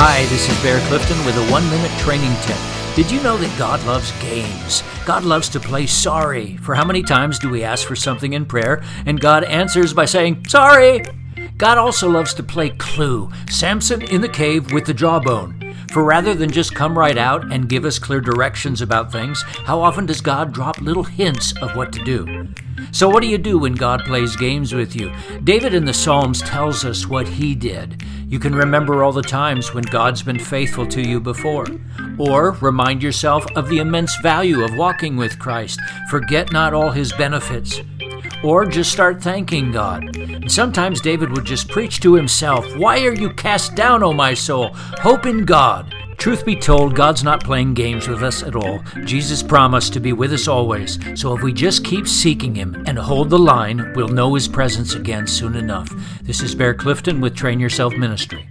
Hi, this is Bear Clifton with a one minute training tip. Did you know that God loves games? God loves to play sorry. For how many times do we ask for something in prayer and God answers by saying, Sorry? God also loves to play clue. Samson in the cave with the jawbone. For rather than just come right out and give us clear directions about things, how often does God drop little hints of what to do? So, what do you do when God plays games with you? David in the Psalms tells us what he did. You can remember all the times when God's been faithful to you before. Or remind yourself of the immense value of walking with Christ. Forget not all his benefits. Or just start thanking God. And sometimes David would just preach to himself Why are you cast down, O my soul? Hope in God. Truth be told, God's not playing games with us at all. Jesus promised to be with us always. So if we just keep seeking Him and hold the line, we'll know His presence again soon enough. This is Bear Clifton with Train Yourself Ministry.